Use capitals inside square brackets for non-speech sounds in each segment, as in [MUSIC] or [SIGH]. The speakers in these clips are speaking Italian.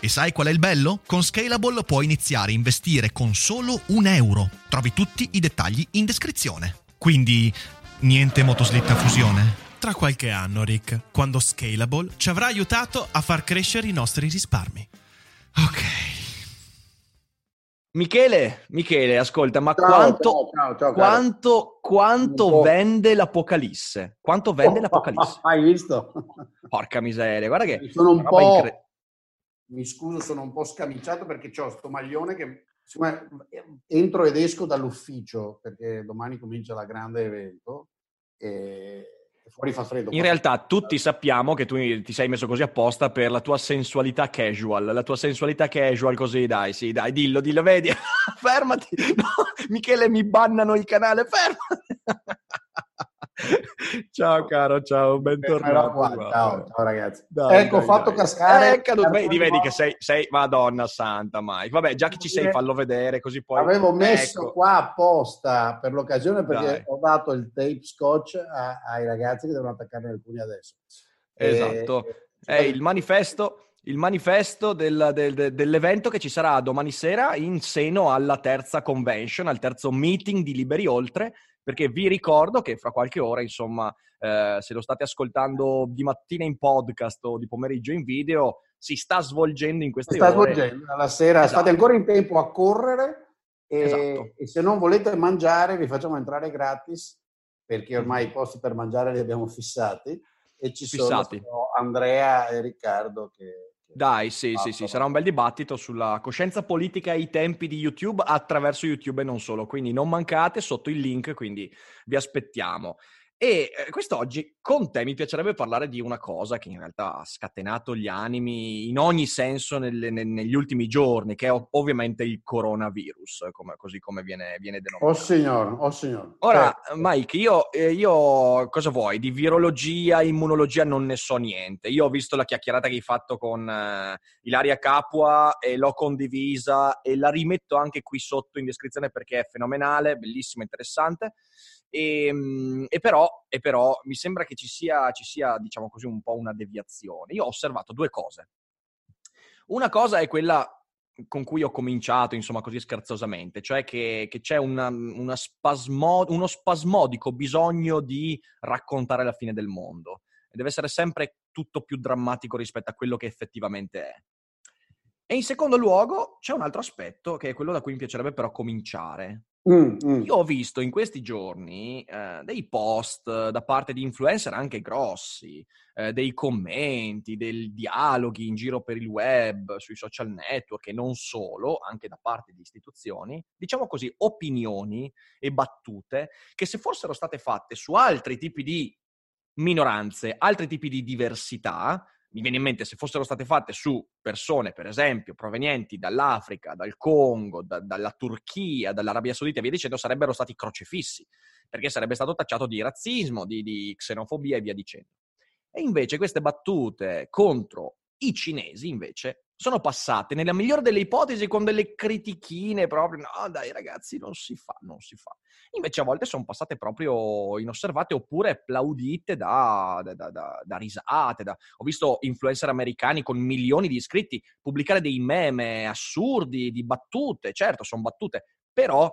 E sai qual è il bello? Con Scalable puoi iniziare a investire con solo un euro. Trovi tutti i dettagli in descrizione. Quindi, niente motoslitta fusione? Tra qualche anno, Rick, quando Scalable ci avrà aiutato a far crescere i nostri risparmi. Ok. Michele, Michele, ascolta, ma Ciao, quanto, ciao, ciao, quanto, quanto vende l'Apocalisse? Quanto vende [LAUGHS] l'Apocalisse? Hai visto? Porca miseria, guarda che... Sono un po'... incre- Mi scuso, sono un po' scamiciato perché ho sto maglione che insomma, entro ed esco dall'ufficio perché domani comincia la grande evento e e fuori fa freddo. In realtà tutti sappiamo che tu ti sei messo così apposta per la tua sensualità casual, la tua sensualità casual così, dai, sì, dai, dillo, dillo, vedi, [LAUGHS] fermati, [LAUGHS] no, Michele mi bannano il canale, fermati. [LAUGHS] [LAUGHS] ciao caro, ciao, bentornato. Qua. Ciao, ciao ragazzi. Dai, ecco, ho fatto dai. cascare. Caduto, vedi, vedi che sei, sei, madonna santa, Mike. Vabbè, già che ci sei, fallo vedere, così poi... Avevo messo Ecco. qua apposta per l'occasione perché Dai. ho dato il tape scotch a- ai ragazzi che devono attaccare nel pugno adesso. Esatto. E- È il manifesto, il manifesto del- del- de- dell'evento che ci sarà domani sera in seno alla terza convention, al terzo meeting di Liberi Oltre, perché vi ricordo che fra qualche ora, insomma, eh, se lo state ascoltando di mattina in podcast o di pomeriggio in video, si sta svolgendo in Si queste sta ore. svolgendo alla sera, Esatto. state ancora in tempo a correre e, Esatto. e se non volete mangiare vi facciamo entrare gratis perché ormai i posti per mangiare li abbiamo fissati e ci sono, Fissati. sono Andrea e Riccardo che... Dai, sì, sì, sì, sarà un bel dibattito sulla coscienza politica ai tempi di YouTube attraverso YouTube e non solo, quindi non mancate sotto il link, quindi vi aspettiamo. E eh, quest'oggi con te mi piacerebbe parlare di una cosa che in realtà ha scatenato gli animi in ogni senso nelle- ne- negli ultimi giorni, che è ov- ovviamente il coronavirus, come- così come viene, viene Oh denominato. signor, oh signor. Ora, Certo. Mike, io, eh, io cosa vuoi? Di virologia, immunologia non ne so niente. Io ho visto la chiacchierata che hai fatto con eh, Ilaria Capua e l'ho condivisa e la rimetto anche qui sotto in descrizione perché è fenomenale, bellissima, interessante. E, mm, e però, e però mi sembra che ci sia, ci sia, diciamo così, un po' una deviazione. Io ho osservato due cose. Una cosa è quella con cui ho cominciato, insomma, così scherzosamente, cioè che, che c'è una- una spasmo- uno spasmodico bisogno di raccontare la fine del mondo. Deve essere sempre tutto più drammatico rispetto a quello che effettivamente è. E in secondo luogo c'è un altro aspetto che è quello da cui mi piacerebbe però cominciare. Mm, mm. Io ho visto in questi giorni eh, dei post da parte di influencer anche grossi, eh, dei commenti, dei dialoghi in giro per il web, sui social network e non solo, anche da parte di istituzioni, diciamo così, opinioni e battute che se fossero state fatte su altri tipi di minoranze, altri tipi di diversità, mi viene in mente se fossero state fatte su persone, per esempio, provenienti dall'Africa, dal Congo, da- dalla Turchia, dall'Arabia Saudita e via dicendo, sarebbero stati crocefissi, perché sarebbe stato tacciato di razzismo, di, di xenofobia e via dicendo. E invece queste battute contro i cinesi, invece, sono passate nella migliore delle ipotesi con delle critichine proprio, no dai ragazzi, non si fa, non si fa. Invece a volte sono passate proprio inosservate oppure applaudite da, da- da- da- risate. Ho visto influencer americani con milioni di iscritti pubblicare dei meme assurdi, di battute, certo sono battute, però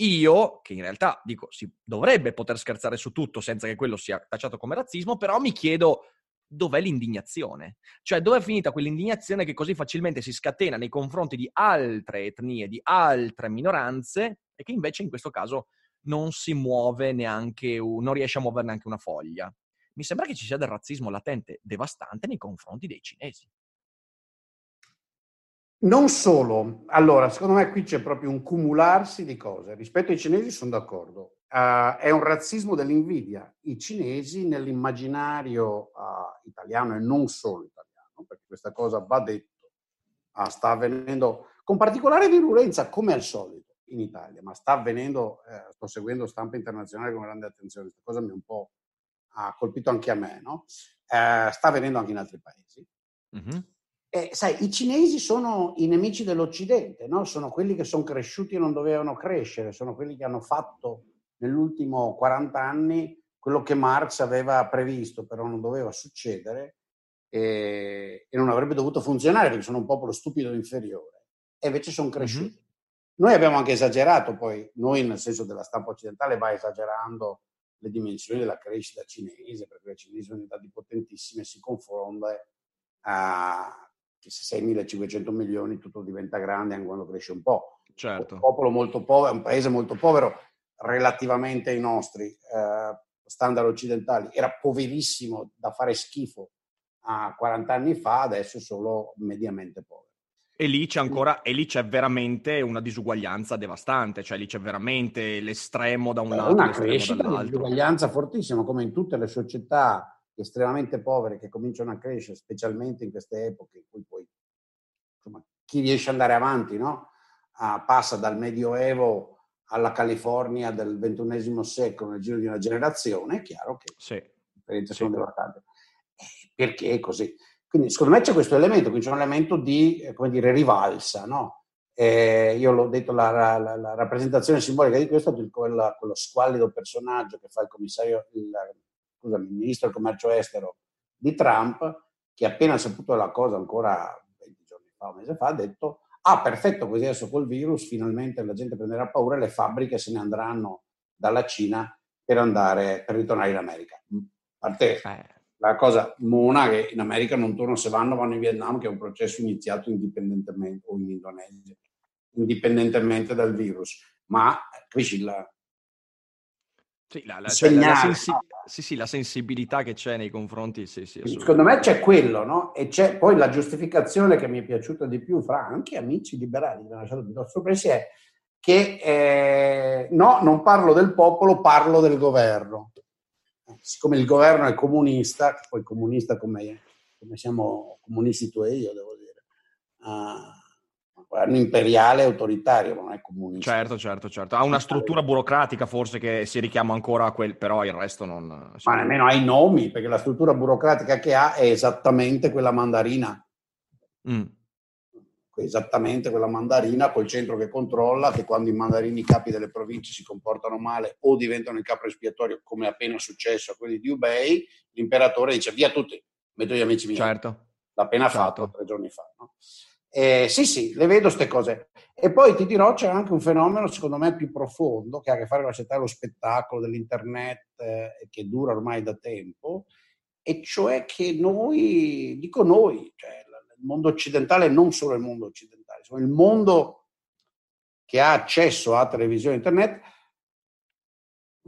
io, che in realtà dico si dovrebbe poter scherzare su tutto senza che quello sia tacciato come razzismo, però mi chiedo dov'è l'indignazione? Cioè, dove è finita quell'indignazione che così facilmente si scatena nei confronti di altre etnie, di altre minoranze, e che invece in questo caso non si muove neanche, non riesce a muovere neanche una foglia. Mi sembra che ci sia del razzismo latente devastante nei confronti dei cinesi. Non solo. Allora, secondo me qui c'è proprio un cumularsi di cose. Rispetto ai cinesi sono d'accordo. Uh, è un razzismo dell'invidia. I cinesi nell'immaginario uh, italiano e non solo italiano, perché questa cosa va detto, uh, sta avvenendo con particolare virulenza come al solito in Italia, ma sta avvenendo, eh, sto seguendo stampa internazionale con grande attenzione, questa cosa mi ha un po' ha colpito anche a me, no? eh, sta avvenendo anche in altri paesi. Mm-hmm. E, sai, i cinesi sono i nemici dell'Occidente, no? sono quelli che sono cresciuti e non dovevano crescere, sono quelli che hanno fatto nell'ultimo 40 anni quello che Marx aveva previsto, però non doveva succedere e, e non avrebbe dovuto funzionare perché sono un popolo stupido e inferiore. E invece sono cresciuti. Mm-hmm. Noi abbiamo anche esagerato, poi noi nel senso della stampa occidentale va esagerando le dimensioni della crescita cinese, perché la cinese è un'unità di potentissime, si confonde a che se 6.500 milioni tutto diventa grande anche quando cresce un po'. Certo. Un popolo molto povero, un paese molto povero relativamente ai nostri eh, standard occidentali, era poverissimo da fare schifo a 40 anni fa, adesso solo mediamente povero. E lì c'è ancora, e lì c'è veramente una disuguaglianza devastante, cioè lì c'è veramente l'estremo da un lato una crescita. Una disuguaglianza fortissima, come in tutte le società estremamente povere che cominciano a crescere, specialmente in queste epoche in cui poi insomma, chi riesce ad andare avanti no? ah, passa dal Medioevo alla California del ventunesimo secolo nel giro di una generazione, è chiaro che sì. le differenze sì. sono devastanti. Eh, perché è così? Quindi secondo me c'è questo elemento, quindi c'è un elemento di, eh, come dire, rivalsa, no? Eh, io l'ho detto, la, la, la, rappresentazione simbolica di questo è quello, quello squallido personaggio che fa il commissario, il, scusami, il ministro del commercio estero di Trump, che appena saputo la cosa, ancora 20 giorni fa, un mese fa, ha detto, ah perfetto, così adesso col virus finalmente la gente prenderà paura e le fabbriche se ne andranno dalla Cina per andare, per ritornare in America. A parte eh la cosa mona che in America non tornano se vanno, vanno in Vietnam, che è un processo iniziato indipendentemente, o in Indonesia, indipendentemente dal virus. Ma capisci la, sì, la, la, cioè, la, sensi- sì, sì, la, sensibilità che c'è nei confronti, sì, Secondo me c'è quello, no? E c'è poi la giustificazione che mi è piaciuta di più fra anche amici liberali, mi ha lasciato piuttosto sorpresi, è che eh, no, non parlo del popolo, parlo del governo. Siccome il governo è comunista, poi comunista come, come siamo comunisti tu e io, devo dire, uh, governo imperiale autoritario, non è comunista. Certo, certo, certo. Ha una struttura burocratica forse che si richiama ancora a quel, però il resto non... Ma nemmeno ha i nomi, perché la struttura burocratica che ha è esattamente quella mandarina. Mm esattamente quella mandarina col centro che controlla, che quando i mandarini capi delle province si comportano male o diventano il capo espiatorio, come è appena successo a quelli di Ubei, l'imperatore dice via tutti, metto gli amici miei. Certo. L'ha appena certo. fatto tre giorni fa. No? Eh, sì, sì, le vedo queste cose. E poi ti dirò, c'è anche un fenomeno, secondo me, più profondo, che ha a che fare con la città dello spettacolo, dell'internet, eh, che dura ormai da tempo, e cioè che noi, dico noi, cioè il mondo occidentale, non solo il mondo occidentale, insomma, il mondo che ha accesso a televisione e internet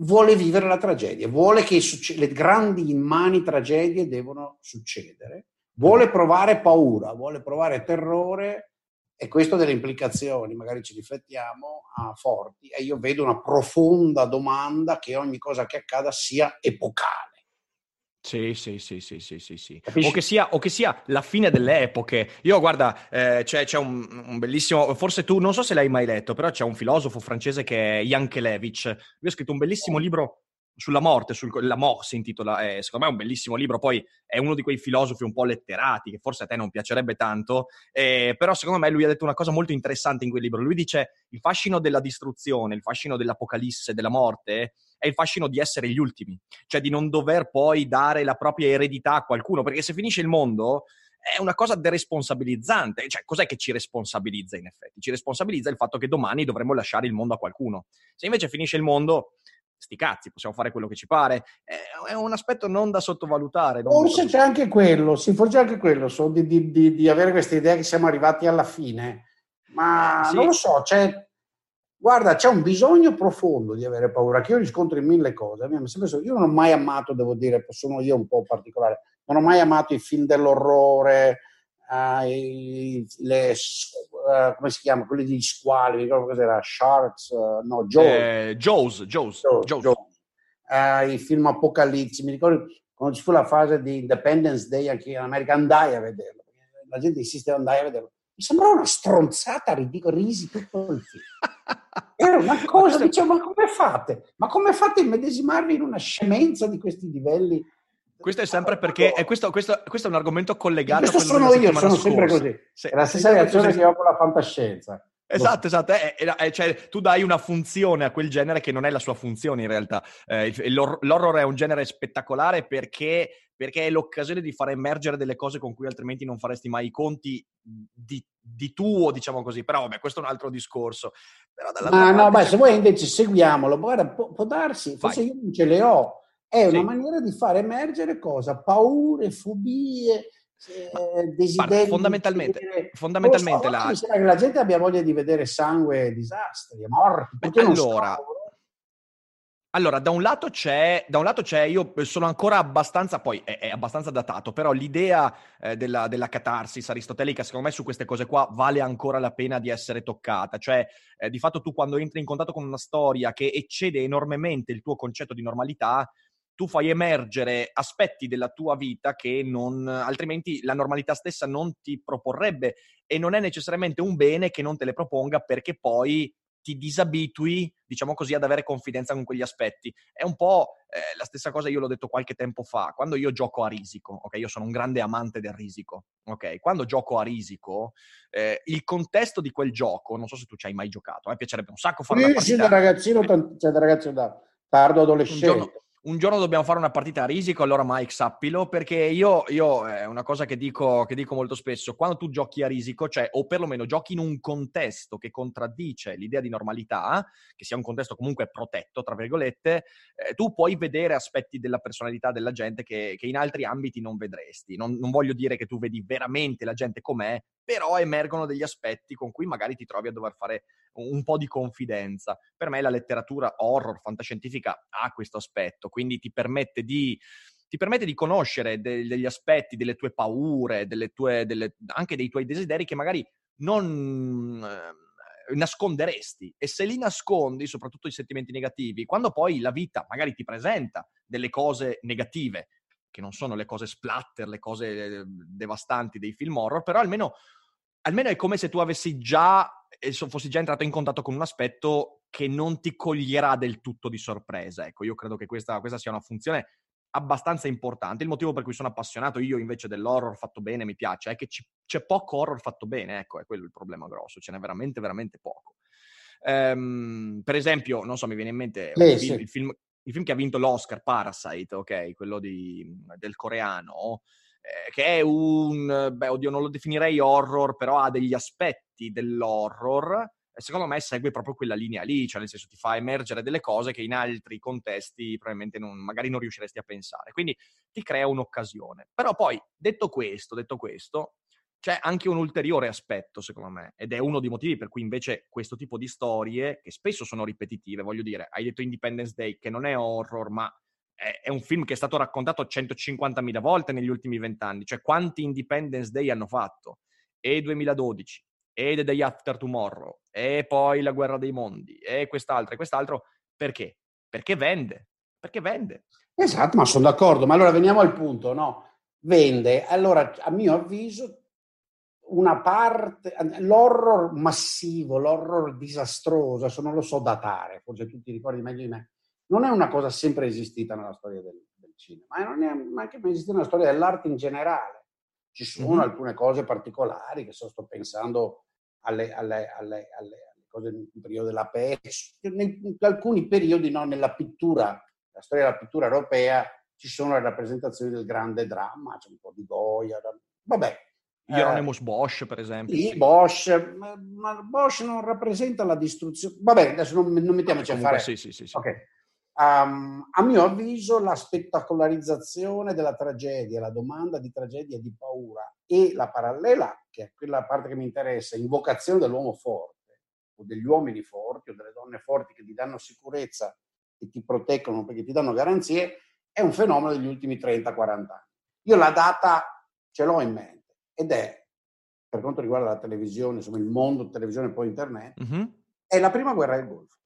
vuole vivere la tragedia, vuole che le grandi immani tragedie devono succedere, vuole provare paura, vuole provare terrore e questo ha delle implicazioni, magari ci riflettiamo, a forti e io vedo una profonda domanda che ogni cosa che accada sia epocale. Sì, sì, sì, sì, sì, sì, sì. O, che sia, o che sia la fine delle epoche. Io, guarda, eh, c'è, c'è un, un, bellissimo, forse tu, non so se l'hai mai letto, però c'è un filosofo francese che è Jan Kelevich. Lui ha scritto un bellissimo libro sulla morte, sul, la mort si intitola, eh, secondo me è un bellissimo libro, poi è uno di quei filosofi un po' letterati, che forse a te non piacerebbe tanto, eh, però secondo me lui ha detto una cosa molto interessante in quel libro. Lui dice il fascino della distruzione, il fascino dell'apocalisse, della morte, è il fascino di essere gli ultimi, cioè di non dover poi dare la propria eredità a qualcuno, perché se finisce il mondo è una cosa deresponsabilizzante, cioè cos'è che ci responsabilizza in effetti? Ci responsabilizza il fatto che domani dovremmo lasciare il mondo a qualcuno. Se invece finisce il mondo, sti cazzi, possiamo fare quello che ci pare. È un aspetto non da sottovalutare. Non forse c'è anche quello, sì, forse anche quello, so, di, di, di, di, avere questa idea che siamo arrivati alla fine, ma sì. non lo so, c'è Guarda, c'è un bisogno profondo di avere paura, che io riscontro in mille cose. Io non ho mai amato, devo dire, sono io un po' particolare, non ho mai amato i film dell'orrore, i, le, uh, come si chiama, quelli di squali, mi ricordo cos'era, Sharks, uh, no, Jaws. Eh, Jaws, Jaws, Jaws. Jaws. Jaws. I film apocalittici, mi ricordo quando ci fu la fase di Independence Day anche in America, andai a vederlo, la gente insisteva andai a vederlo mi sembrava una stronzata, ridicola, risi tutto il film. Era una cosa, dicevo, ma come fate? Ma come fate a immedesimarvi in una scemenza di questi livelli? Questo è sempre perché è questo, questo, questo, è un argomento collegato. Questo sono io, sono scorsa. sempre così. Sì. È la stessa reazione che ho con la fantascienza. Esatto, esatto. È, è, è, cioè, tu dai una funzione a quel genere che non è la sua funzione in realtà. Eh, l'horror è un genere spettacolare perché perché è l'occasione di far emergere delle cose con cui altrimenti non faresti mai i conti di, di tuo, diciamo così. Però vabbè, questo è un altro discorso. Ma no, beh, se vuoi invece seguiamolo, guarda, può, può darsi, forse Vai. io non ce le ho. È una sì. maniera di far emergere cosa? Paure, fobie, eh, desideri. fondamentalmente, di fondamentalmente la... Mi sembra che la gente abbia voglia di vedere sangue, disastri, morti. Beh, allora, allora, da un, lato c'è, da un lato c'è, io sono ancora abbastanza, poi è, è abbastanza datato, però l'idea eh, della, della, catarsis aristotelica, secondo me su queste cose qua vale ancora la pena di essere toccata. Cioè, eh, di fatto tu quando entri in contatto con una storia che eccede enormemente il tuo concetto di normalità, tu fai emergere aspetti della tua vita che non, altrimenti la normalità stessa non ti proporrebbe e non è necessariamente un bene che non te le proponga perché poi ti disabitui, diciamo così, ad avere confidenza con quegli aspetti. È un po' eh, la stessa cosa, io l'ho detto qualche tempo fa, quando io gioco a risico, ok? Io sono un grande amante del risico, ok? Quando gioco a risico, eh, il contesto di quel gioco, non so se tu ci hai mai giocato, a me piacerebbe un sacco fare sì, una partita. Sì, da ragazzino, cioè da ragazzino da tardo adolescente. Un giorno, un giorno dobbiamo fare una partita a risico, allora Mike sappilo, perché io, io è una cosa che dico, che dico, molto spesso, quando tu giochi a risico, cioè, o perlomeno giochi in un contesto che contraddice l'idea di normalità, che sia un contesto comunque protetto, tra virgolette, eh, tu puoi vedere aspetti della personalità della gente che, che in altri ambiti non vedresti. Non, non voglio dire che tu vedi veramente la gente com'è, però emergono degli aspetti con cui magari ti trovi a dover fare un po' di confidenza. Per me la letteratura horror, fantascientifica, ha questo aspetto, quindi ti permette di ti permette di conoscere de- degli aspetti, delle tue paure, delle tue, delle, anche dei tuoi desideri che magari non eh, nasconderesti. E se li nascondi, soprattutto i sentimenti negativi, quando poi la vita magari ti presenta delle cose negative, che non sono le cose splatter, le cose eh, devastanti dei film horror, però almeno, almeno è come se tu avessi già, fossi già entrato in contatto con un aspetto che non ti coglierà del tutto di sorpresa. Ecco, io credo che questa, questa sia una funzione abbastanza importante. Il motivo per cui sono appassionato io invece dell'horror fatto bene, mi piace, è che ci, c'è poco horror fatto bene, ecco, è quello il problema grosso, ce n'è veramente, veramente poco. Um, per esempio, non so, mi viene in mente eh, film, sì. il, film, il film che ha vinto l'Oscar, Parasite, ok, quello di, del coreano, eh, che è un, beh, oddio, non lo definirei horror, però ha degli aspetti dell'horror, e secondo me segue proprio quella linea lì, cioè nel senso ti fa emergere delle cose che in altri contesti probabilmente non, magari non riusciresti a pensare, quindi ti crea un'occasione. Però poi, detto questo, detto questo, c'è anche un ulteriore aspetto, secondo me, ed è uno dei motivi per cui invece questo tipo di storie, che spesso sono ripetitive, voglio dire, hai detto Independence Day, che non è horror, ma è, è un film che è stato raccontato 150.000 volte negli ultimi vent'anni, cioè quanti Independence Day hanno fatto? E 2012, e The Day After Tomorrow, e poi La Guerra dei Mondi, e quest'altro, e quest'altro, perché? Perché vende, perché vende. Esatto, ma sono d'accordo, ma allora veniamo al punto, no? Vende, allora a mio avviso una parte, l'horror massivo, l'horror disastroso, adesso non lo so datare, forse tu ti ricordi meglio di me, non è una cosa sempre esistita nella storia del, del cinema, ma non è anche mai esistita nella storia dell'arte in generale. Ci sono mm-hmm. alcune cose particolari, che so, sto pensando alle, alle, alle, alle cose nel periodo della peste, in alcuni periodi no, nella pittura, la storia della pittura europea, ci sono le rappresentazioni del grande dramma, c'è un po' di Goya, vabbè, Hieronymus eh, Bosch, per esempio. Sì, Bosch, ma, ma, Bosch non rappresenta la distruzione. Vabbè, adesso non, non mettiamoci a fare. Sì, sì, sì. sì. Okay. Um, a mio avviso, la spettacolarizzazione della tragedia, la domanda di tragedia e di paura e la parallela, che è quella parte che mi interessa, invocazione dell'uomo forte, o degli uomini forti o delle donne forti che ti danno sicurezza e ti proteggono perché ti danno garanzie, è un fenomeno degli ultimi 30-40 anni. Io la data ce l'ho in mente ed è, per quanto riguarda la televisione, insomma il mondo televisione e poi internet, mm-hmm. è la prima guerra del Golfo.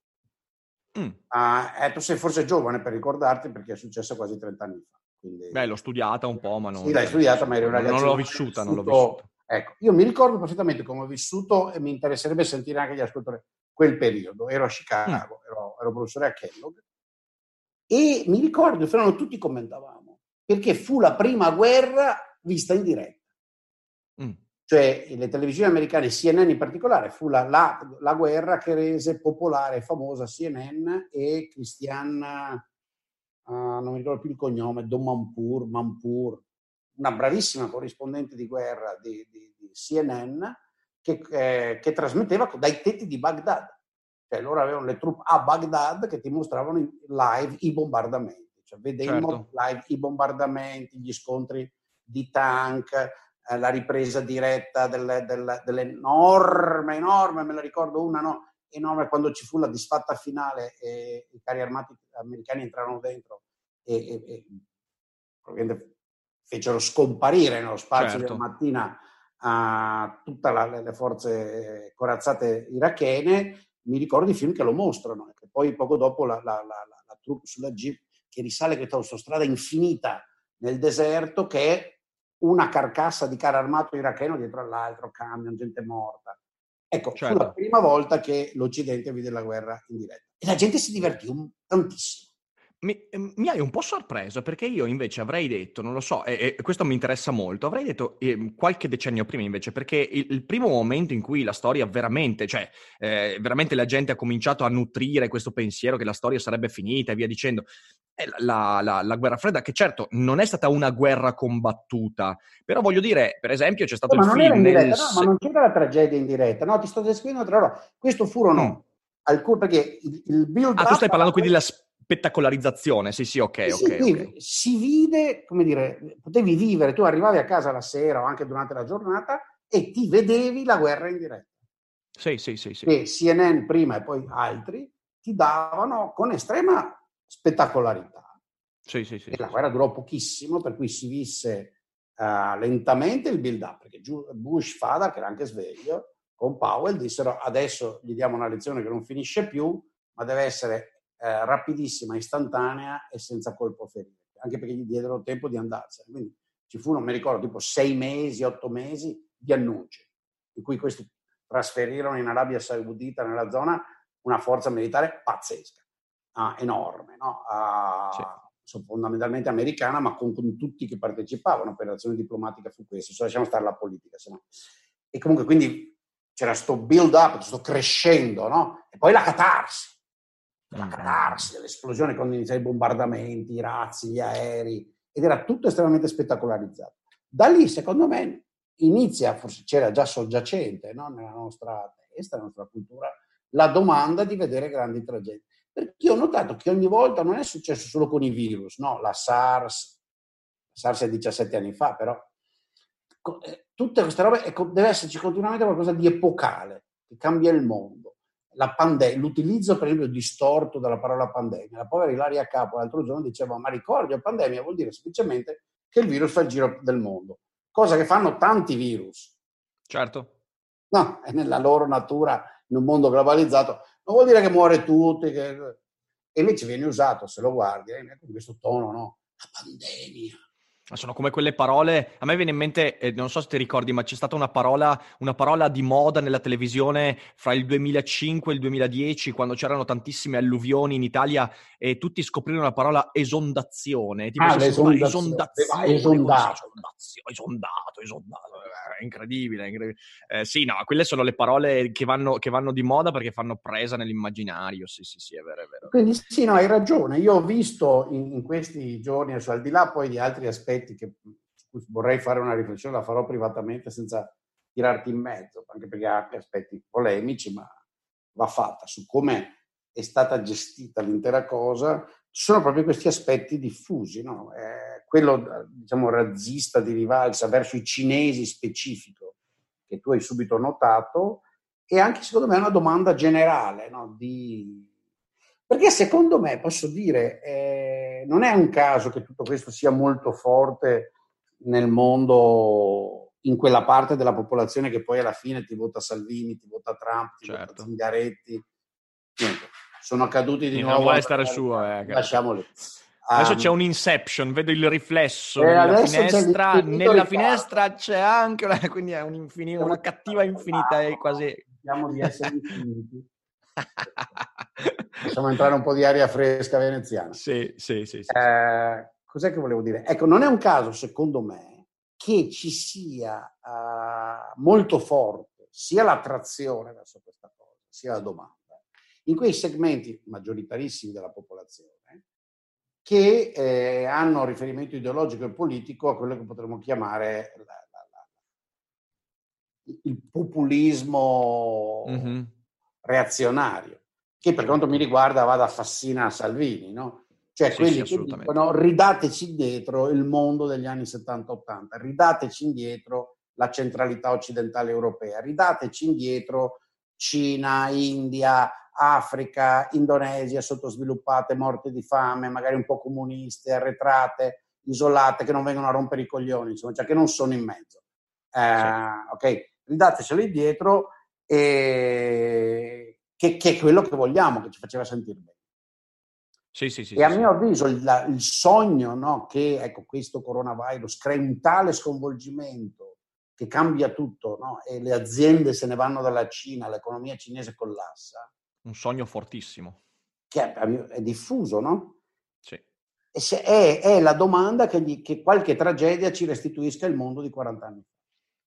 Mm. Uh, eh, tu sei forse giovane per ricordarti perché è successo quasi 30 anni fa. Quindi... Beh, l'ho studiata un po', ma non... Sì, l'hai studiata, ma eri un ragazzo... Non l'ho vissuta, non l'ho vissuta. Ecco, io mi ricordo perfettamente come ho vissuto e mi interesserebbe sentire anche gli ascoltatori quel periodo. Ero a Chicago, mm. ero, ero, professore a Kellogg e mi ricordo, però tutti commentavamo, perché fu la prima guerra vista in diretta. Mm. Cioè le televisioni americane, CNN in particolare, fu la, la, la guerra che rese popolare e famosa CNN e Christiane, uh, non mi ricordo più il cognome, Domanpur, Manpur, una bravissima corrispondente di guerra di, di, di CNN che, eh, che, trasmetteva dai tetti di Baghdad. Cioè loro avevano le truppe a Baghdad che ti mostravano live i bombardamenti. Cioè vedevamo certo. live i bombardamenti, gli scontri di tank, eh, la ripresa diretta delle, delle, dell'enorme, enorme, me la ricordo una, no? enorme quando ci fu la disfatta finale e i carri armati americani entrarono dentro e, e, e fecero scomparire nello spazio certo. della mattina a tutte le forze corazzate irachene, mi ricordo i film che lo mostrano, e poi poco dopo la, la, la, la troupe sulla Jeep che risale questa autostrada infinita nel deserto che una carcassa di carro armato iracheno dietro all'altro, camion, gente morta. Ecco, certo. fu la certo. prima volta che l'Occidente vide la guerra in diretta. E la gente si divertì un, tantissimo. Mi, ehm, mi, hai un po' sorpreso perché io invece avrei detto, non lo so, e, e questo mi interessa molto, avrei detto eh, qualche decennio prima invece, perché il, il, primo momento in cui la storia veramente, cioè eh, veramente la gente ha cominciato a nutrire questo pensiero che la storia sarebbe finita e via dicendo, è la, la, la, guerra fredda, che certo non è stata una guerra combattuta, però voglio dire, per esempio c'è stato no, il ma film... Diretta, nel... no, ma non c'era la tragedia in diretta, no, ti sto descrivendo tra loro. Questo furono... Mm. Alcun, perché il, il build Ah, tu stai parlando quindi della spettacolarizzazione, sì, sì, ok, sì, ok. Sì, okay. Si vide, come dire, potevi vivere, tu arrivavi a casa la sera o anche durante la giornata e ti vedevi la guerra in diretta. Sì, sì, sì. sì. E CNN prima e poi altri ti davano con estrema spettacolarità. Sì, sì, sì. E la guerra durò pochissimo, per cui si visse uh, lentamente il build-up, perché Bush, Fada, che era anche sveglio, con Powell dissero adesso gli diamo una lezione che non finisce più, ma deve essere eh, rapidissima, istantanea e senza colpo ferire, anche perché gli diedero tempo di andarsene. Quindi ci furono, mi ricordo, tipo sei mesi, otto mesi di annunci, in cui questi trasferirono in Arabia Saudita, nella zona, una forza militare pazzesca, ah, enorme, no? ah, sì. fondamentalmente americana, ma con, con, tutti che partecipavano. Per l'azione diplomatica fu questo, se lasciamo stare la politica. Sennò. E comunque quindi c'era questo build up, questo crescendo, no? E poi la catarsi la catarsi, dell'esplosione quando iniziano i bombardamenti, i razzi, gli aerei, ed era tutto estremamente spettacolarizzato. Da lì, secondo me, inizia, forse c'era già soggiacente no? nella nostra testa, nella nostra cultura, la domanda di vedere grandi tragedie. Perché ho notato che ogni volta non è successo solo con i virus, no? La SARS, la SARS è 17 anni fa, però eh, tutte queste robe, ecco, deve esserci continuamente qualcosa di epocale, che cambia il mondo pande- l'utilizzo per esempio distorto della parola pandemia. La povera Ilaria Capo l'altro giorno diceva ma ricordi, pandemia vuol dire semplicemente che il virus fa il giro del mondo, cosa che fanno tanti virus. Certo. No, è nella loro natura in un mondo globalizzato. Non vuol dire che muore tutti, che... e invece viene usato, se lo guardi, eh, con questo tono, no? La pandemia sono come quelle parole, a me viene in mente, eh, non so se ti ricordi, ma c'è stata una parola, una parola di moda nella televisione fra il 2005 e il 2010, quando c'erano tantissime alluvioni in Italia e tutti scoprirono la parola esondazione. Tipo, ah, l'esondazione. Esondazione, esondato. esondato, esondato, è incredibile. È incredibile. Eh, sì, no, quelle sono le parole che vanno, che vanno, di moda perché fanno presa nell'immaginario, sì, sì, sì, è vero, è vero. Quindi sì, no, hai ragione. Io ho visto in, in questi giorni, al di là poi di altri aspetti, aspetti che, vorrei fare una riflessione, la farò privatamente senza tirarti in mezzo, anche perché ha anche aspetti polemici, ma va fatta su come è stata gestita l'intera cosa. Sono proprio questi aspetti diffusi, no? eh, quello diciamo razzista di rivalsa verso i cinesi specifico che tu hai subito notato e anche secondo me è una domanda generale, no? di... perché secondo me, posso dire, eh, non è un caso che tutto questo sia molto forte nel mondo, in quella parte della popolazione che poi alla fine ti vota Salvini, ti vota Trump, ti certo. vota Zingaretti. Niente, sono accaduti di non nuovo. Non vuole stare su, eh, lasciamoli. Adesso c'è un inception, vedo il riflesso eh, nella finestra, nella finestra c'è anche una, [LAUGHS] quindi è un infinito, una cattiva infinita, è quasi... Speriamo di essere infiniti. Facciamo entrare un po' di aria fresca veneziana. Sì, sì, sì. sì. Eh, cos'è che volevo dire? Ecco, non è un caso, secondo me, che ci sia uh, molto forte sia l'attrazione verso questa cosa, sia la domanda, in quei segmenti maggioritarissimi della popolazione che eh, hanno riferimento ideologico e politico a quello che potremmo chiamare la, la, la, il populismo mm-hmm. Reazionario, che per quanto mi riguarda va da Fassina a Salvini, no? Cioè sì, quelli sì, che dicono ridateci indietro il mondo degli anni 70-80, ridateci indietro la centralità occidentale europea, ridateci indietro Cina, India, Africa, Indonesia sottosviluppate, morte di fame, magari un po' comuniste, arretrate, isolate, che non vengono a rompere i coglioni, insomma, cioè che non sono in mezzo. Eh, sì. Ok, ridatecelo indietro e che, che, è quello che vogliamo, che ci faceva sentire bene. Sì, sì, sì, e a mio avviso il, il sogno no, che ecco, questo coronavirus crei un tale sconvolgimento che cambia tutto no? e le aziende se ne vanno dalla Cina, l'economia cinese collassa, un sogno fortissimo. Che è, è diffuso, no? Sì. È, è, la domanda che, gli, che, qualche tragedia ci restituisca il mondo di 40 anni fa.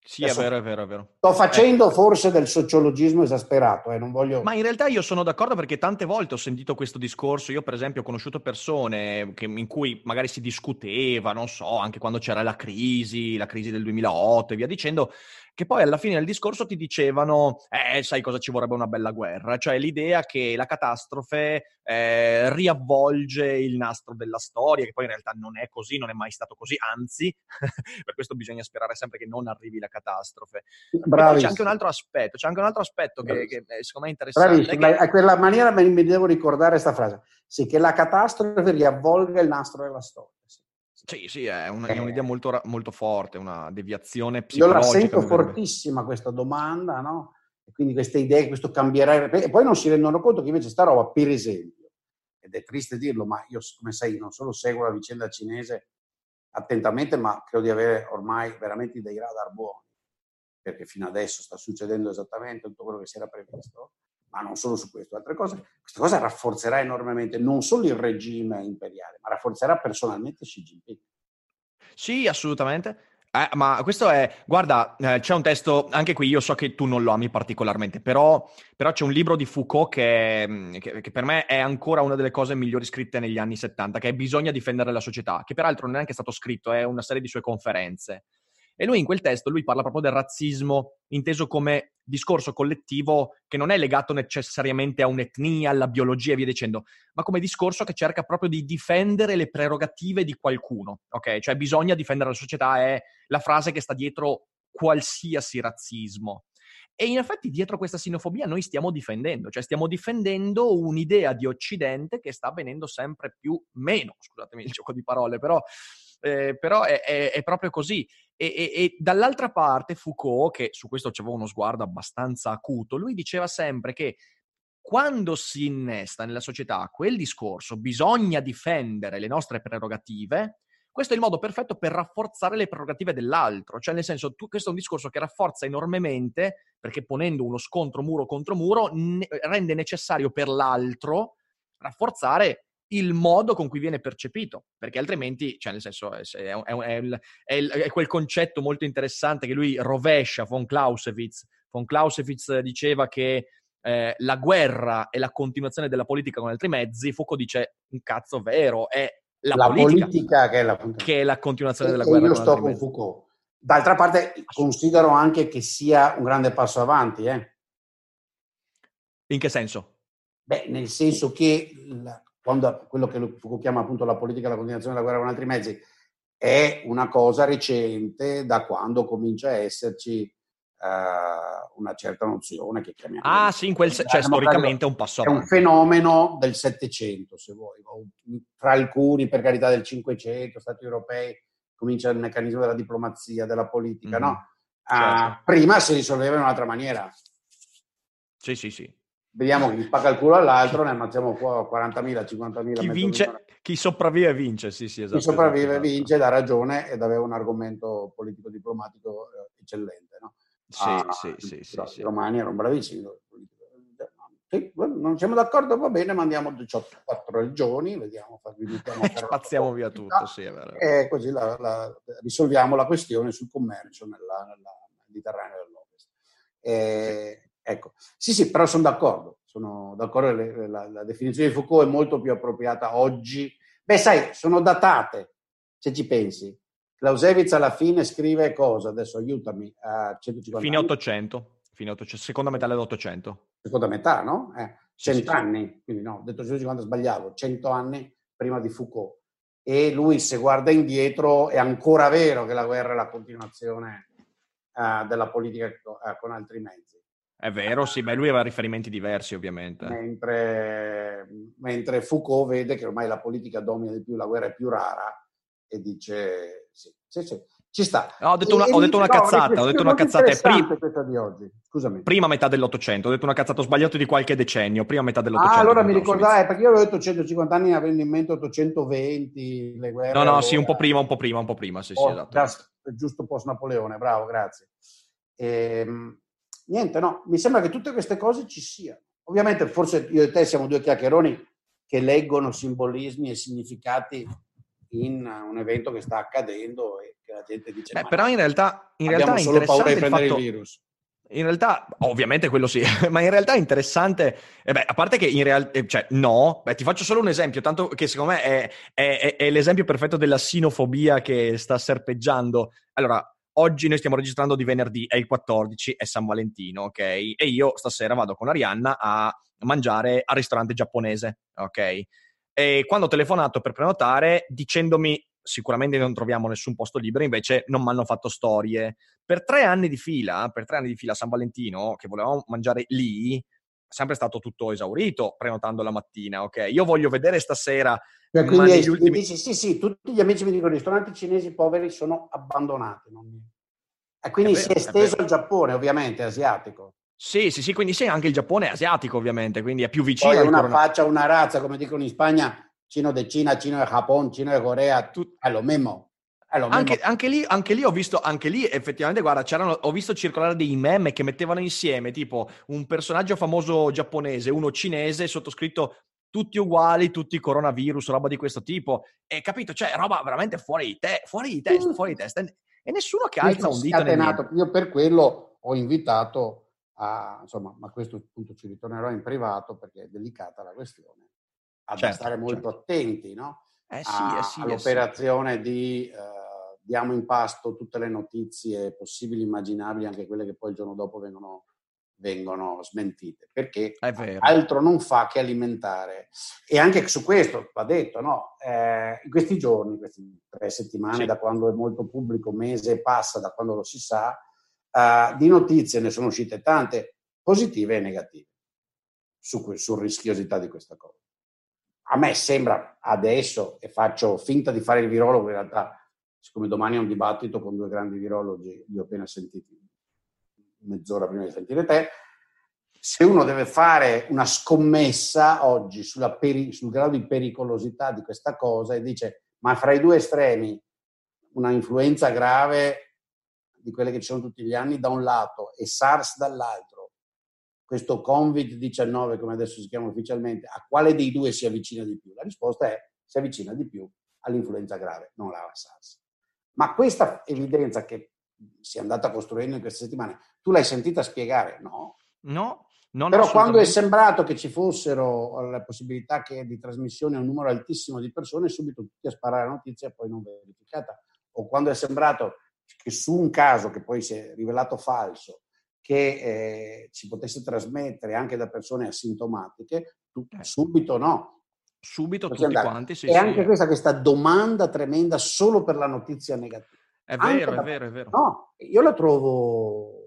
Sì, Adesso, è vero, è vero, è vero. Sto facendo ecco. forse del sociologismo esasperato, eh, non voglio... Ma in realtà io sono d'accordo perché tante volte ho sentito questo discorso. Io, per esempio, ho conosciuto persone che, in cui magari si discuteva, non so, anche quando c'era la crisi, la crisi del 2008 e via dicendo, che poi alla fine del discorso ti dicevano, eh, sai cosa ci vorrebbe una bella guerra, cioè l'idea che la catastrofe eh, riavvolge il nastro della storia, che poi in realtà non è così, non è mai stato così, anzi, [LAUGHS] per questo bisogna sperare sempre che non arrivi la catastrofe. C'è anche un altro aspetto, c'è anche un altro aspetto che, che secondo me è interessante. Bravissimo, che... a quella maniera mi devo ricordare questa frase, sì, che la catastrofe riavvolga il nastro della storia. Sì, sì, è, un, è un'idea molto, molto, forte, una deviazione psicologica. Io la sento fortissima questa domanda, no? E quindi queste idee, questo cambierà. E poi non si rendono conto che invece sta roba, per esempio, ed è triste dirlo, ma io, come sai, non solo seguo la vicenda cinese attentamente, ma credo di avere ormai veramente dei radar buoni, perché fino adesso sta succedendo esattamente tutto quello che si era previsto ma non solo su questo, altre cose, questa cosa rafforzerà enormemente non solo il regime imperiale, ma rafforzerà personalmente Xi Jinping. Sì, assolutamente. Eh, ma questo è, guarda, eh, c'è un testo, anche qui io so che tu non lo ami particolarmente, però, però c'è un libro di Foucault che, mm, che, che, per me è ancora una delle cose migliori scritte negli anni 70, che è Bisogna difendere la società, che peraltro non è neanche stato scritto, è una serie di sue conferenze. E lui in quel testo lui parla proprio del razzismo inteso come discorso collettivo che non è legato necessariamente a un'etnia, alla biologia e via dicendo, ma come discorso che cerca proprio di difendere le prerogative di qualcuno, ok? Cioè bisogna difendere la società è la frase che sta dietro qualsiasi razzismo. E in effetti dietro questa sinofobia noi stiamo difendendo, cioè stiamo difendendo un'idea di Occidente che sta avvenendo sempre più meno, scusatemi il gioco di parole, però, eh, però è, è, è, proprio così. E, e, e, dall'altra parte Foucault, che su questo c'aveva uno sguardo abbastanza acuto, lui diceva sempre che quando si innesta nella società quel discorso, bisogna difendere le nostre prerogative, questo è il modo perfetto per rafforzare le prerogative dell'altro, cioè nel senso tu, questo è un discorso che rafforza enormemente perché ponendo uno scontro muro contro muro ne, rende necessario per l'altro rafforzare il modo con cui viene percepito, perché altrimenti, cioè nel senso, è, è, è, è, quel concetto molto interessante che lui rovescia von Clausewitz. Von Clausewitz diceva che eh, la guerra è la continuazione della politica con altri mezzi, Foucault dice un cazzo vero, è la, la politica, politica, che, è la, che è la continuazione e, della guerra. Io sto con Foucault. D'altra parte considero anche che sia un grande passo avanti. Eh. In che senso? Beh, nel senso che la, quando quello che Foucault chiama appunto la politica la continuazione della guerra con altri mezzi è una cosa recente da quando comincia a esserci uh, una certa nozione che chiamiamo... Ah sì, in quel se- cioè storicamente è un passo avanti. È un fenomeno del Settecento, se vuoi, tra alcuni per carità del Cinquecento, Stati europei, comincia il meccanismo della diplomazia, della politica, mm-hmm. no? Uh, prima si risolveva in un'altra maniera. Sì, sì, sì. Vediamo chi paga il culo all'altro, ne ammazziamo 40.000, 50.000. Chi, vince, chi sopravvive vince, sì, sì, esatto. Chi sopravvive esatto, vince, dà ragione ed aveva un argomento politico-diplomatico eh, eccellente. No? Sì, ah, sì, sì, sì, sì. I romani erano bravissimi. Sì, non siamo d'accordo, va bene, mandiamo 18 4 regioni, vediamo, [LAUGHS] spaziamo via tutto, sì, è vero. E così la, la, risolviamo la questione sul commercio nella, nella Mediterraneo dell'Ovest. E, ecco, sì, sì, però sono d'accordo, sono d'accordo che la, la definizione di Foucault è molto più appropriata oggi. Beh, sai, sono datate, se ci pensi. Clausewitz alla fine scrive cosa? Adesso aiutami. A 150 Fine 800 fine 800, seconda metà dell'Ottocento. Seconda metà, no? Eh, cent'anni, sì, sì. quindi no, ho detto 150 sbagliavo, cento anni prima di Foucault. E lui, se guarda indietro, è ancora vero che la guerra è la continuazione uh, della politica uh, con altri mezzi. È vero, sì, beh, lui aveva riferimenti diversi, ovviamente. Mentre, mentre Foucault vede che ormai la politica domina di più, la guerra è più rara e dice sì, sì, sì. Ci sta. No, ho detto una, ho detto una cazzata, ho detto una cazzata. Pri- questa di oggi. Scusami. Prima metà dell'Ottocento, ho detto una cazzata, ho sbagliato di qualche decennio, prima metà dell'Ottocento. Ah, allora mi ricordai, perché io avevo detto 150 anni avendo in mente 820, le guerre. No, no, sì, un po' prima, un po' prima, un po' prima, sì, oh, sì, esatto. giusto post Napoleone, bravo, grazie. Ehm, niente, no, mi sembra che tutte queste cose ci siano. Ovviamente, forse io e te siamo due chiacchieroni che leggono simbolismi e significati in un evento che sta accadendo e che la gente dice Beh, però in realtà, in realtà è solo paura di prendere fatto... il virus. In realtà, ovviamente quello sì, [LAUGHS] ma in realtà è interessante, eh beh, a parte che in realtà, eh, cioè no, beh, ti faccio solo un esempio, tanto che secondo me è, è, è, l'esempio perfetto della sinofobia che sta serpeggiando. Allora, oggi noi stiamo registrando di venerdì, è il 14, è San Valentino, ok? E io stasera vado con Arianna a mangiare al ristorante giapponese, ok? E quando ho telefonato per prenotare, dicendomi sicuramente non troviamo nessun posto libero, invece non mi hanno fatto storie. Per tre anni di fila, per tre anni di fila a San Valentino, che volevamo mangiare lì, sempre stato tutto esaurito prenotando la mattina, ok? Io voglio vedere stasera... Cioè, quindi negli ultimi... dici, sì, sì, tutti gli amici mi dicono i ristoranti cinesi poveri sono abbandonati. Non... E quindi è vero, si è esteso al Giappone, ovviamente, asiatico. Sì, sì, sì, quindi sì, anche il Giappone è asiatico ovviamente, quindi è più vicino. Poi una corona... faccia, una razza, come dicono in Spagna, Cino de Cina, Cino de Giappone, Cino de Corea, Tut... è lo mismo. È lo anche, anche, lì, anche, lì, ho visto, anche lì effettivamente, guarda, c'erano, ho visto circolare dei meme che mettevano insieme tipo un personaggio famoso giapponese, uno cinese, sottoscritto tutti uguali, tutti coronavirus, roba di questo tipo. E capito? Cioè, roba veramente fuori di, te, fuori di testa, fuori di testa. E nessuno che alza un dito. Io per quello ho invitato a, insomma, ma questo appunto ci ritornerò in privato perché è delicata la questione, a certo, stare molto certo. attenti no? eh sì, eh sì, all'operazione eh sì. di eh, diamo in pasto tutte le notizie possibili, immaginabili, anche quelle che poi il giorno dopo vengono, vengono smentite, perché altro non fa che alimentare. E anche su questo va detto, no? Eh, in questi giorni, queste tre settimane, sì. da quando è molto pubblico, mese passa, da quando lo si sa, uh, di notizie ne sono uscite tante, positive e negative, su, su rischiosità di questa cosa. A me sembra adesso, e faccio finta di fare il virologo, in realtà, siccome domani è un dibattito con due grandi virologi, li ho appena sentiti mezz'ora prima di sentire te, se uno deve fare una scommessa oggi peri- sul grado di pericolosità di questa cosa e dice ma fra i due estremi una influenza grave di quelle che ci sono tutti gli anni da un lato e SARS dall'altro, questo Covid-19 come adesso si chiama ufficialmente, a quale dei due si avvicina di più? La risposta è si avvicina di più all'influenza grave, non alla SARS. Ma questa evidenza che si è andata costruendo in queste settimane, tu l'hai sentita spiegare? No. No. Non Però quando è sembrato che ci fossero la possibilità che, di trasmissione a un numero altissimo di persone, subito tutti a sparare la notizia e poi non verificata. O quando è sembrato che su un caso che poi si è rivelato falso, che eh, si potesse trasmettere anche da persone asintomatiche, eh. subito no. Subito tutti andare. quanti, sì, E sì. anche questa, questa domanda tremenda solo per la notizia negativa. È vero, da... è vero, è vero. No, io la trovo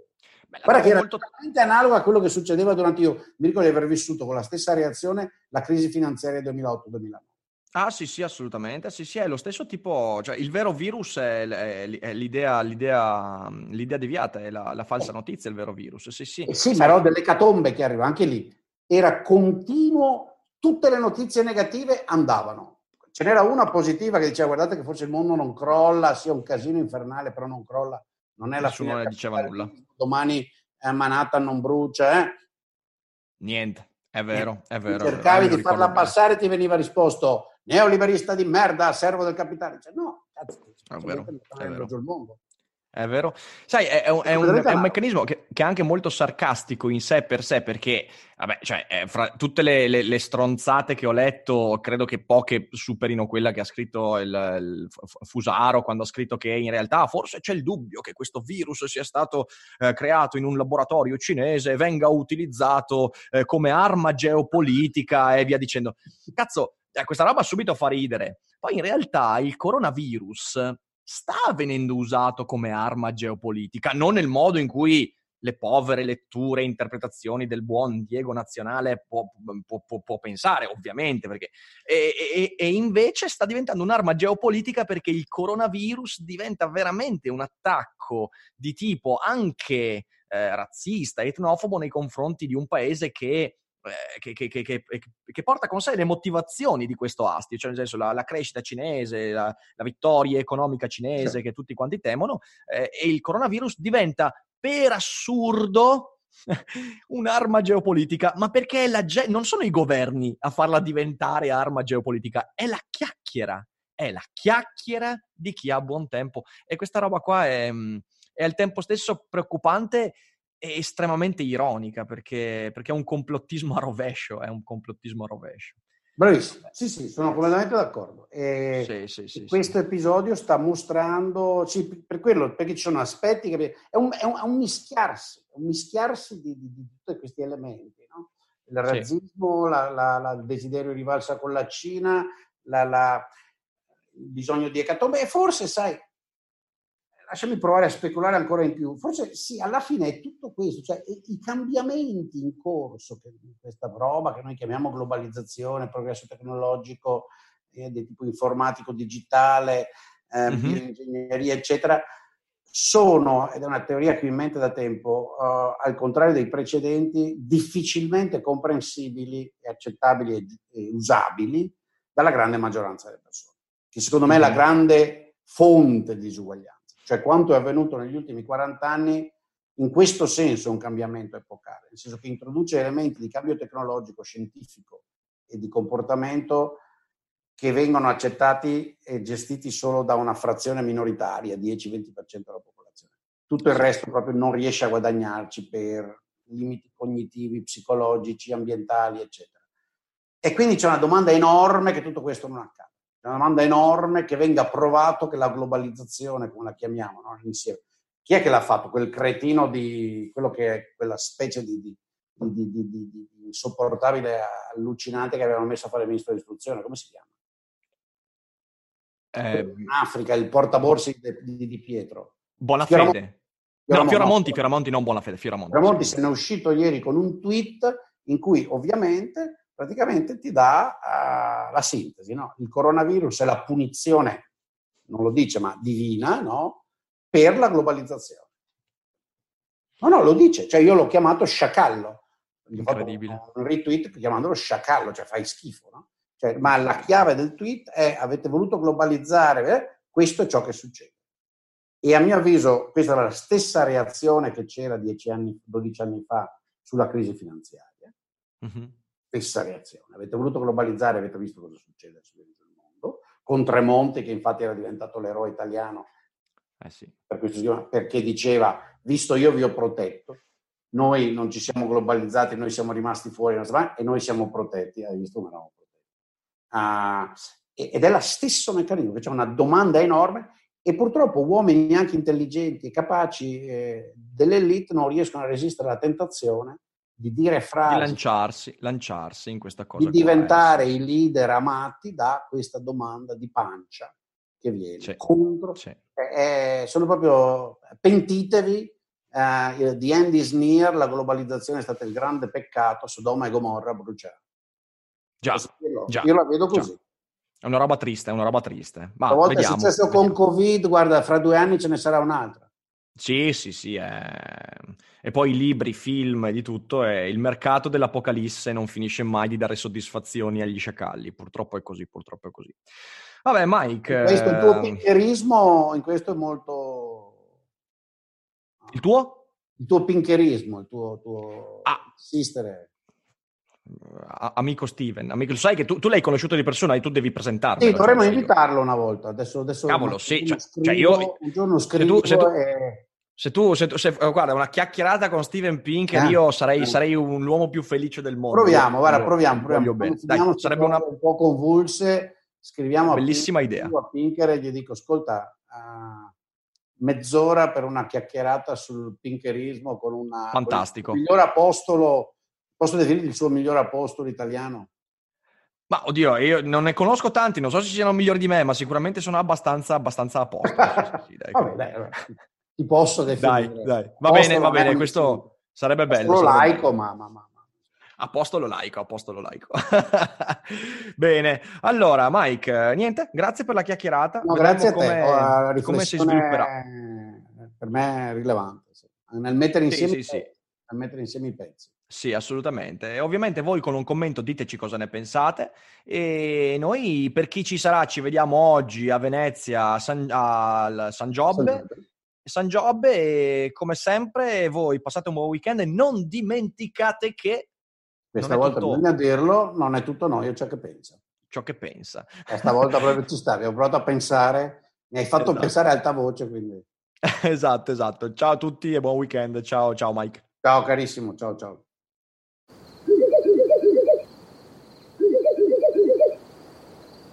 Beh, Guarda che era totalmente analogo a quello che succedeva durante io. Mi ricordo di aver vissuto con la stessa reazione la crisi finanziaria 2008-2009. Ah sì, sì, assolutamente. Sì, sì, è lo stesso tipo, cioè il vero virus è, è l'idea, l'idea, l'idea, deviata, è la, la, falsa notizia, il vero virus. Sì, sì. Eh sì, sì. però delle catombe che arriva anche lì. Era continuo, tutte le notizie negative andavano. Ce n'era una positiva che diceva guardate che forse il mondo non crolla, sia un casino infernale, però non crolla. Non è la Nessuno fine. ne diceva nulla. Domani eh, Manhattan non brucia, eh? Niente, è vero, è vero. Cercavi di farla passare e ti veniva risposto neoliberista di merda, servo del capitale. Cioè, no, cazzo, è vero, è vero. il mondo. È vero. Sai, è, è, un, è, un, è un, meccanismo che, che, è anche molto sarcastico in sé per sé, perché, vabbè, cioè, fra tutte le, le, le, stronzate che ho letto, credo che poche superino quella che ha scritto il, il, Fusaro quando ha scritto che in realtà forse c'è il dubbio che questo virus sia stato eh, creato in un laboratorio cinese e venga utilizzato eh, come arma geopolitica e via dicendo. Cazzo, eh, questa roba subito fa ridere. Poi in realtà il coronavirus sta venendo usato come arma geopolitica, non nel modo in cui le povere letture e interpretazioni del buon Diego Nazionale può, può, può, può pensare, ovviamente, perché... E, e, e, invece sta diventando un'arma geopolitica perché il coronavirus diventa veramente un attacco di tipo anche eh, razzista, etnofobo nei confronti di un paese che che, che, che, che, porta con sé le motivazioni di questo astio, cioè nel senso la, la crescita cinese, la, la, vittoria economica cinese sì. che tutti quanti temono, eh, e il coronavirus diventa per assurdo [LAUGHS] un'arma geopolitica, ma perché la ge- non sono i governi a farla diventare arma geopolitica, è la chiacchiera, è la chiacchiera di chi ha buon tempo. E questa roba qua è, mm, è al tempo stesso preoccupante estremamente ironica perché, perché, è un complottismo a rovescio, è un complottismo a rovescio. Bravissimo, sì sì, sono completamente d'accordo. E sì, sì, sì, questo episodio sta mostrando, per quello, perché ci sono aspetti che... È un, è un, è un mischiarsi, un mischiarsi di, di, di, tutti questi elementi, no? Il razzismo, la, la, la, il desiderio di rivalsa con la Cina, la, il bisogno di ecatombe e forse, sai, lasciami provare a speculare ancora in più. Forse sì, alla fine è tutto questo, cioè i cambiamenti in corso, che, questa roba che noi chiamiamo globalizzazione, progresso tecnologico eh, di tipo informatico, digitale, eh, mm-hmm. bioingegneria, eccetera, sono, ed è una teoria che ho in mente da tempo, uh, al contrario dei precedenti, difficilmente comprensibili accettabili e, e usabili dalla grande maggioranza delle persone, che secondo me è la mm-hmm. grande fonte di disuguaglianza cioè quanto è avvenuto negli ultimi 40 anni, in questo senso è un cambiamento epocale, nel senso che introduce elementi di cambio tecnologico, scientifico e di comportamento che vengono accettati e gestiti solo da una frazione minoritaria, 10-20% della popolazione. Tutto il resto proprio non riesce a guadagnarci per limiti cognitivi, psicologici, ambientali, eccetera. E quindi c'è una domanda enorme che tutto questo non accade. È una domanda enorme che venga provato che la globalizzazione, come la chiamiamo, no? insieme. Chi è che l'ha fatto? Quel cretino di quello che è quella specie di, di, di, di insopportabile, allucinante che avevano messo a fare il ministro dell'istruzione, come si chiama? Eh, in Africa, il portaborsi di, di Pietro. Buona fede. Fioramonti. No, Fioramonti, Fioramonti, non buona fede, Fioramonti. Fioramonti se ne è uscito ieri con un tweet in cui ovviamente praticamente ti dà uh, la sintesi. No? Il coronavirus è la punizione, non lo dice, ma divina, no? per la globalizzazione. No, no, lo dice, cioè io l'ho chiamato sciacallo. Incredibile. Un retweet chiamandolo sciacallo, cioè fai schifo, no? Cioè, ma la chiave del tweet è avete voluto globalizzare, eh? questo è ciò che succede. E a mio avviso questa era la stessa reazione che c'era 10 anni, 12 anni fa sulla crisi finanziaria. Mm-hmm stessa reazione. Avete voluto globalizzare, avete visto cosa succede nel mondo, con Tremonti che infatti era diventato l'eroe italiano, eh sì. per perché diceva, visto io vi ho protetto, noi non ci siamo globalizzati, noi siamo rimasti fuori e noi siamo protetti, hai visto come eravamo protetti. Uh, ed è lo stesso meccanismo, c'è una domanda enorme e purtroppo uomini anche intelligenti e capaci eh, dell'elite non riescono a resistere alla tentazione di dire frasi, di lanciarsi, lanciarsi in questa cosa. Di diventare eh, i leader amati da questa domanda di pancia che viene c'è, contro. C'è. Eh, sono proprio pentitevi, The End is Near, la globalizzazione è stato il grande peccato, Sodoma e Gomorra bruciare. Già, già, io la vedo così. Già. È una roba triste, è una roba triste. Ma Una volta vediamo, è successo vediamo. con Covid, guarda, fra due anni ce ne sarà un'altra. Sì, sì, sì. è- E poi libri, film e di tutto. E il mercato dell'apocalisse non finisce mai di dare soddisfazioni agli sciacalli. Purtroppo è così, purtroppo è così. Vabbè, Mike. In questo il tuo ehm, pincherismo, in questo è molto... il tuo? Il tuo pincherismo, il tuo, tuo Ah. insistere. A- Amico Steven, amico, lo sai che tu, tu l'hai conosciuto di persona e tu devi presentarlo. Sì, dovremmo invitarlo una volta. Adesso, adesso Cavolo, sì, cioè- cioè io- scrivo- un giorno se tu- scrivo se tu- e... Se tu, se tu- se- eh, guarda, una chiacchierata con Steven Pinker, Eh. io sarei, Eh. sarei un, l'uomo più felice del mondo. Proviamo, guarda, proviamo, proviamo. Dai, sarebbe una un po' convulse, scriviamo a bellissima Pinker, idea. scrivo a Pinker e gli dico, ascolta, ah, mezz'ora per una chiacchierata sul pinkerismo con una... Fantastico. con il miglior apostolo, posso definire il suo miglior apostolo italiano? Ma oddio, io non ne conosco tanti, non so se siano migliori di me, ma sicuramente sono abbastanza, abbastanza a posto. Sì, dai. [LAUGHS] Vabbè, dai, ti posso Dai, definire. dai, va Apostolo bene, va bene, questo sarebbe bello. Solo sarebbe laico, bello. ma, ma, ma. Apostolo laico, apostolo laico. [LAUGHS] Bene, allora Mike, niente, grazie per la chiacchierata. No, grazie a te, come- come si svilupperà. per me è rilevante. sì. Nel mettere insieme, nel mettere insieme i pezzi. Sì, assolutamente. E ovviamente voi con un commento diteci cosa ne pensate e noi per chi ci sarà ci vediamo oggi a Venezia a San, al San Giobbe, San Giobbe e come sempre voi passate un buon weekend e non dimenticate che Questa volta tutto bisogna dirlo, non è tutto noi, è ciò che pensa. ciò che pensa. E stavolta proprio ci stavi, ho provato a pensare, mi hai fatto Esatto. pensare a alta voce, quindi [LAUGHS] esatto, esatto. Ciao a tutti e buon weekend. Ciao, ciao Mike. ciao carissimo, ciao ciao.